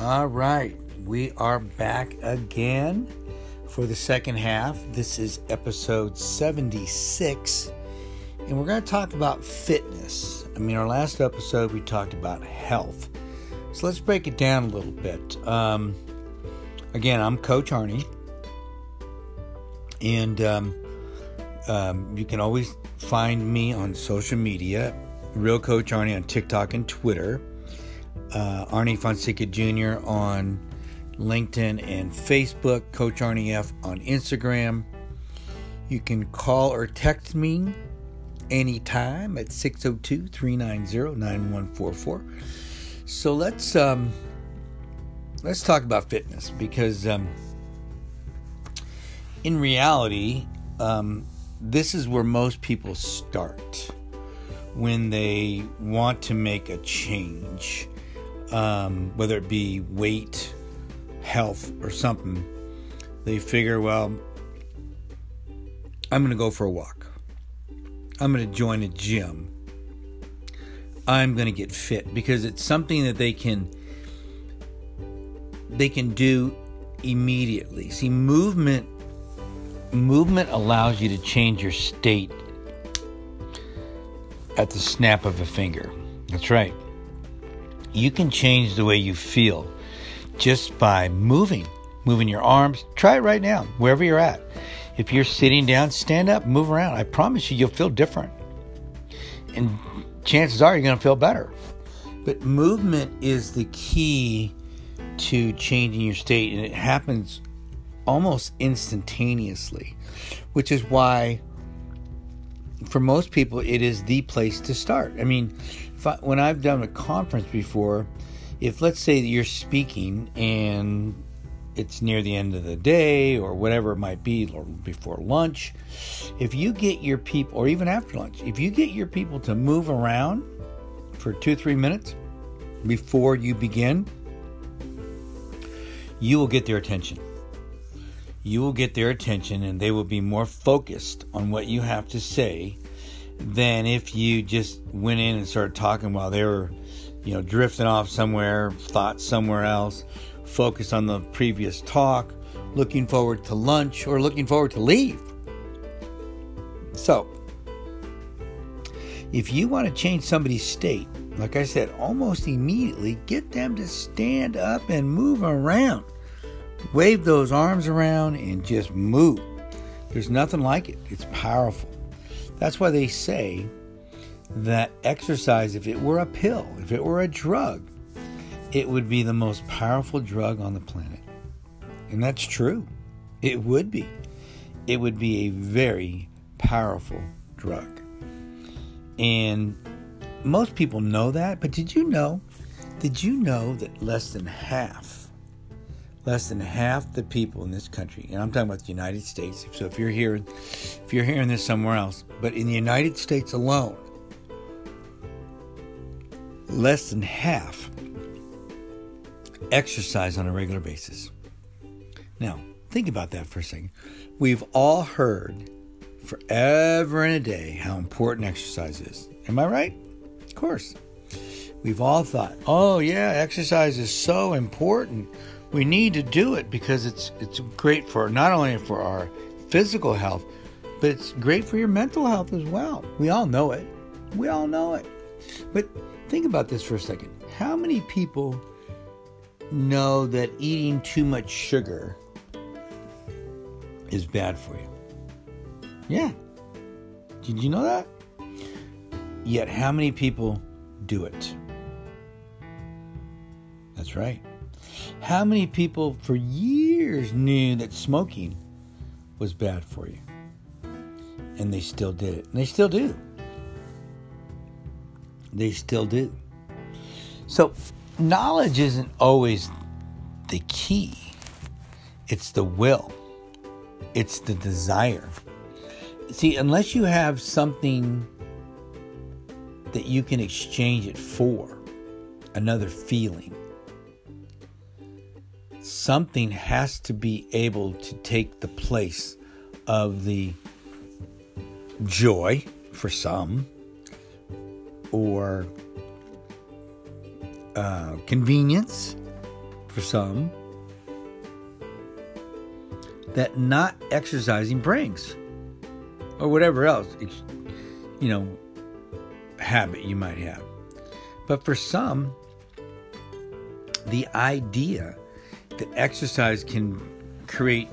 All right, we are back again for the second half. This is episode 76, and we're going to talk about fitness. I mean, our last episode we talked about health. So let's break it down a little bit. Um, again, I'm Coach Arnie, and um, um, you can always find me on social media Real Coach Arnie on TikTok and Twitter uh, Arnie Fonseca Jr. on LinkedIn and Facebook, Coach Arnie F on Instagram. You can call or text me anytime at 602 390 9144. So let's um, let's talk about fitness because um, in reality, um, this is where most people start when they want to make a change um, whether it be weight, health, or something, they figure, well, I'm going to go for a walk. I'm going to join a gym. I'm going to get fit because it's something that they can they can do immediately. See, movement movement allows you to change your state at the snap of a finger. That's right you can change the way you feel just by moving, moving your arms. Try it right now, wherever you're at. If you're sitting down, stand up, move around. I promise you, you'll feel different. And chances are you're going to feel better. But movement is the key to changing your state, and it happens almost instantaneously, which is why for most people it is the place to start. I mean, When I've done a conference before, if let's say that you're speaking and it's near the end of the day or whatever it might be, or before lunch, if you get your people, or even after lunch, if you get your people to move around for two, three minutes before you begin, you will get their attention. You will get their attention and they will be more focused on what you have to say than if you just went in and started talking while they were, you know, drifting off somewhere, thought somewhere else, focused on the previous talk, looking forward to lunch, or looking forward to leave. So, if you want to change somebody's state, like I said, almost immediately get them to stand up and move around. Wave those arms around and just move. There's nothing like it. It's powerful. That's why they say that exercise, if it were a pill, if it were a drug, it would be the most powerful drug on the planet. And that's true. It would be. It would be a very powerful drug. And most people know that, but did you know? Did you know that less than half less than half the people in this country, and I'm talking about the United States. So if you're hearing, if you're hearing this somewhere else, but in the United States alone, less than half exercise on a regular basis. Now, think about that for a second. We've all heard forever and a day how important exercise is. Am I right? Of course. We've all thought, oh, yeah, exercise is so important we need to do it because it's it's great for not only for our physical health, but it's great for your mental health as well. We all know it. We all know it. But think about this for a second. How many people know that eating too much sugar is bad for you? Yeah. Did you know that? Yet, how many people do it? That's right. How many people for years knew that smoking was bad for you? And they still did it. And they still do. They still do. So, knowledge isn't always the key, it's the will, it's the desire. See, unless you have something that you can exchange it for, another feeling, something has to be able to take the place of the joy for some or uh, convenience for some that not exercising brings or whatever else you know habit you might have. But for some the idea that exercise can create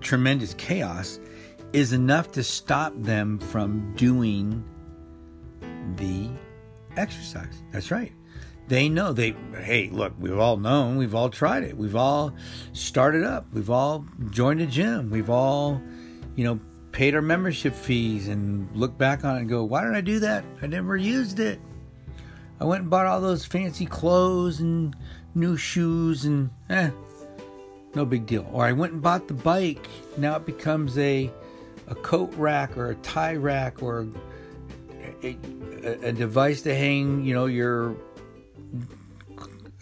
tremendous chaos is enough to stop them from doing the exercise. That's right. They know they hey, look, we've all known, we've all tried it. We've all started up. We've all joined a gym. We've all, you know, paid our membership fees and look back on it and go, "Why did I do that? I never used it." I went and bought all those fancy clothes and new shoes and eh, no big deal. Or I went and bought the bike. Now it becomes a a coat rack or a tie rack or a, a, a device to hang, you know, your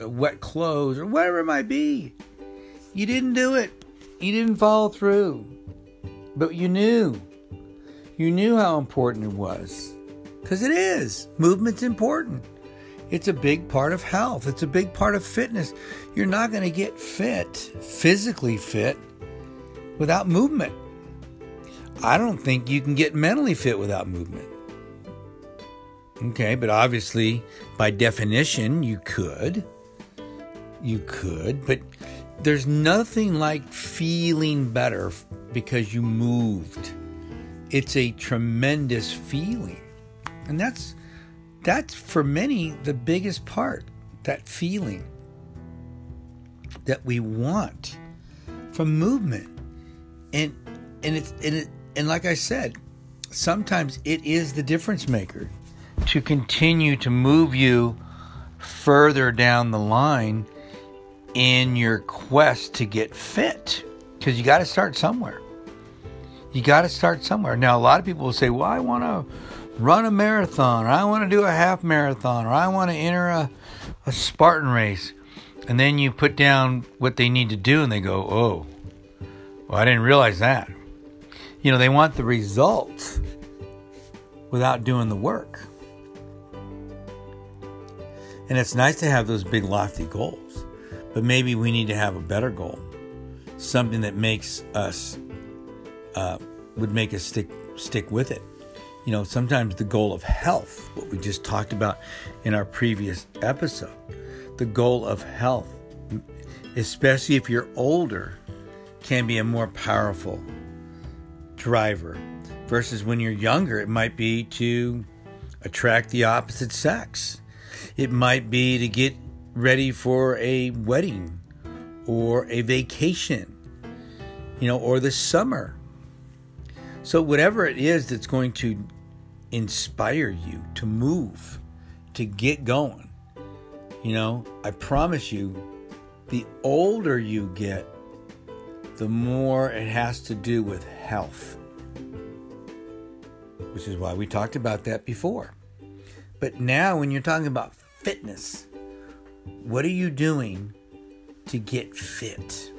wet clothes or whatever it might be. You didn't do it. You didn't follow through. But you knew. You knew how important it was. Because it is. Movement's important. It's a big part of health. It's a big part of fitness. You're not going to get fit, physically fit, without movement. I don't think you can get mentally fit without movement. Okay, but obviously, by definition, you could. You could, but there's nothing like feeling better because you moved. It's a tremendous feeling. And that's that's for many the biggest part, that feeling that we want from movement. And and it's and it and like I said, sometimes it is the difference maker to continue to move you further down the line in your quest to get fit because you got to start somewhere. You got to start somewhere. Now, a lot of people will say, Well, I want to run a marathon, or I want to do a half marathon, or I want to enter a, a Spartan race. And then you put down what they need to do, and they go, Oh, well, I didn't realize that. You know, they want the result without doing the work. And it's nice to have those big, lofty goals, but maybe we need to have a better goal, something that makes us uh, would make us stick stick with it. You know, sometimes the goal of health, what we just talked about in our previous episode, the goal of health, especially if you're older, can be a more powerful driver versus when you're younger, it might be to attract the opposite sex it might be to get ready for a wedding or a vacation, you know, or the summer. So, whatever it is that's going to inspire you to move, to get going, you know, I promise you, the older you get, the more it has to do with health, which is why we talked about that before. But now, when you're talking about fitness, what are you doing to get fit?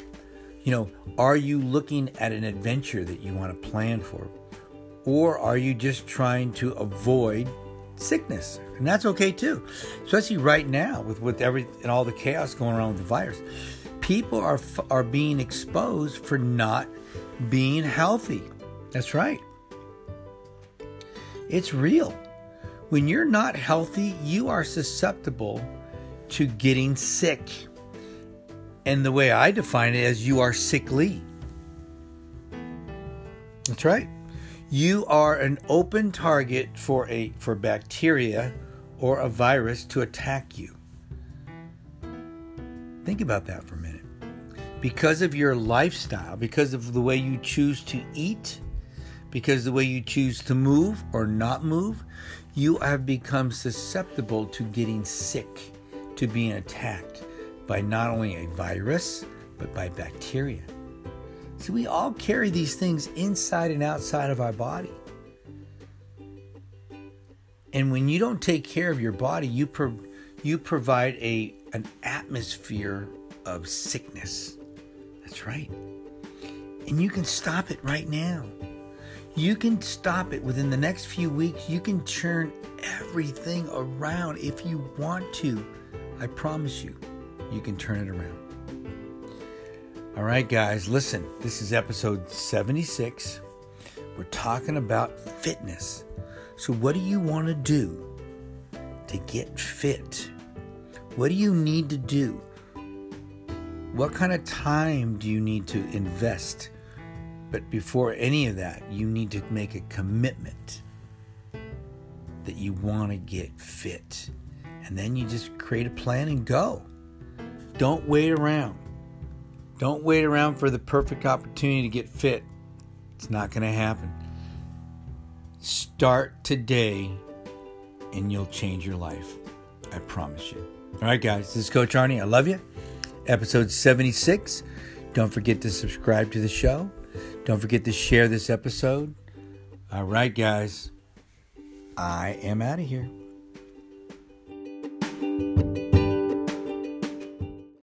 You know, are you looking at an adventure that you want to plan for? Or are you just trying to avoid sickness? And that's okay too. Especially right now with, with every and all the chaos going around with the virus. People are are being exposed for not being healthy. That's right. It's real. When you're not healthy, you are susceptible to getting sick. And the way I define it is you are sickly. That's right. You are an open target for a for bacteria or a virus to attack you. Think about that for a minute. Because of your lifestyle, because of the way you choose to eat, because the way you choose to move or not move, you have become susceptible to getting sick, to being attacked by not only a virus, but by bacteria. So we all carry these things inside and outside of our body. And when you don't take care of your body, you pro- you provide a an atmosphere of sickness. That's right. And you can stop it right now. You can stop it within the next few weeks. You can turn everything around if you want to. I promise you, you can turn it around. All right, guys, listen. This is episode 76. We're talking about fitness. So, what do you want to do to get fit? What do you need to do? What kind of time do you need to invest? But before any of that, you need to make a commitment that you want to get fit. And then you just create a plan and go. Don't wait around. Don't wait around for the perfect opportunity to get fit. It's not going to happen. Start today and you'll change your life. I promise you. All right, guys, this is Coach Arnie. I love you. Episode 76. Don't forget to subscribe to the show. Don't forget to share this episode. All right, guys. I am out of here.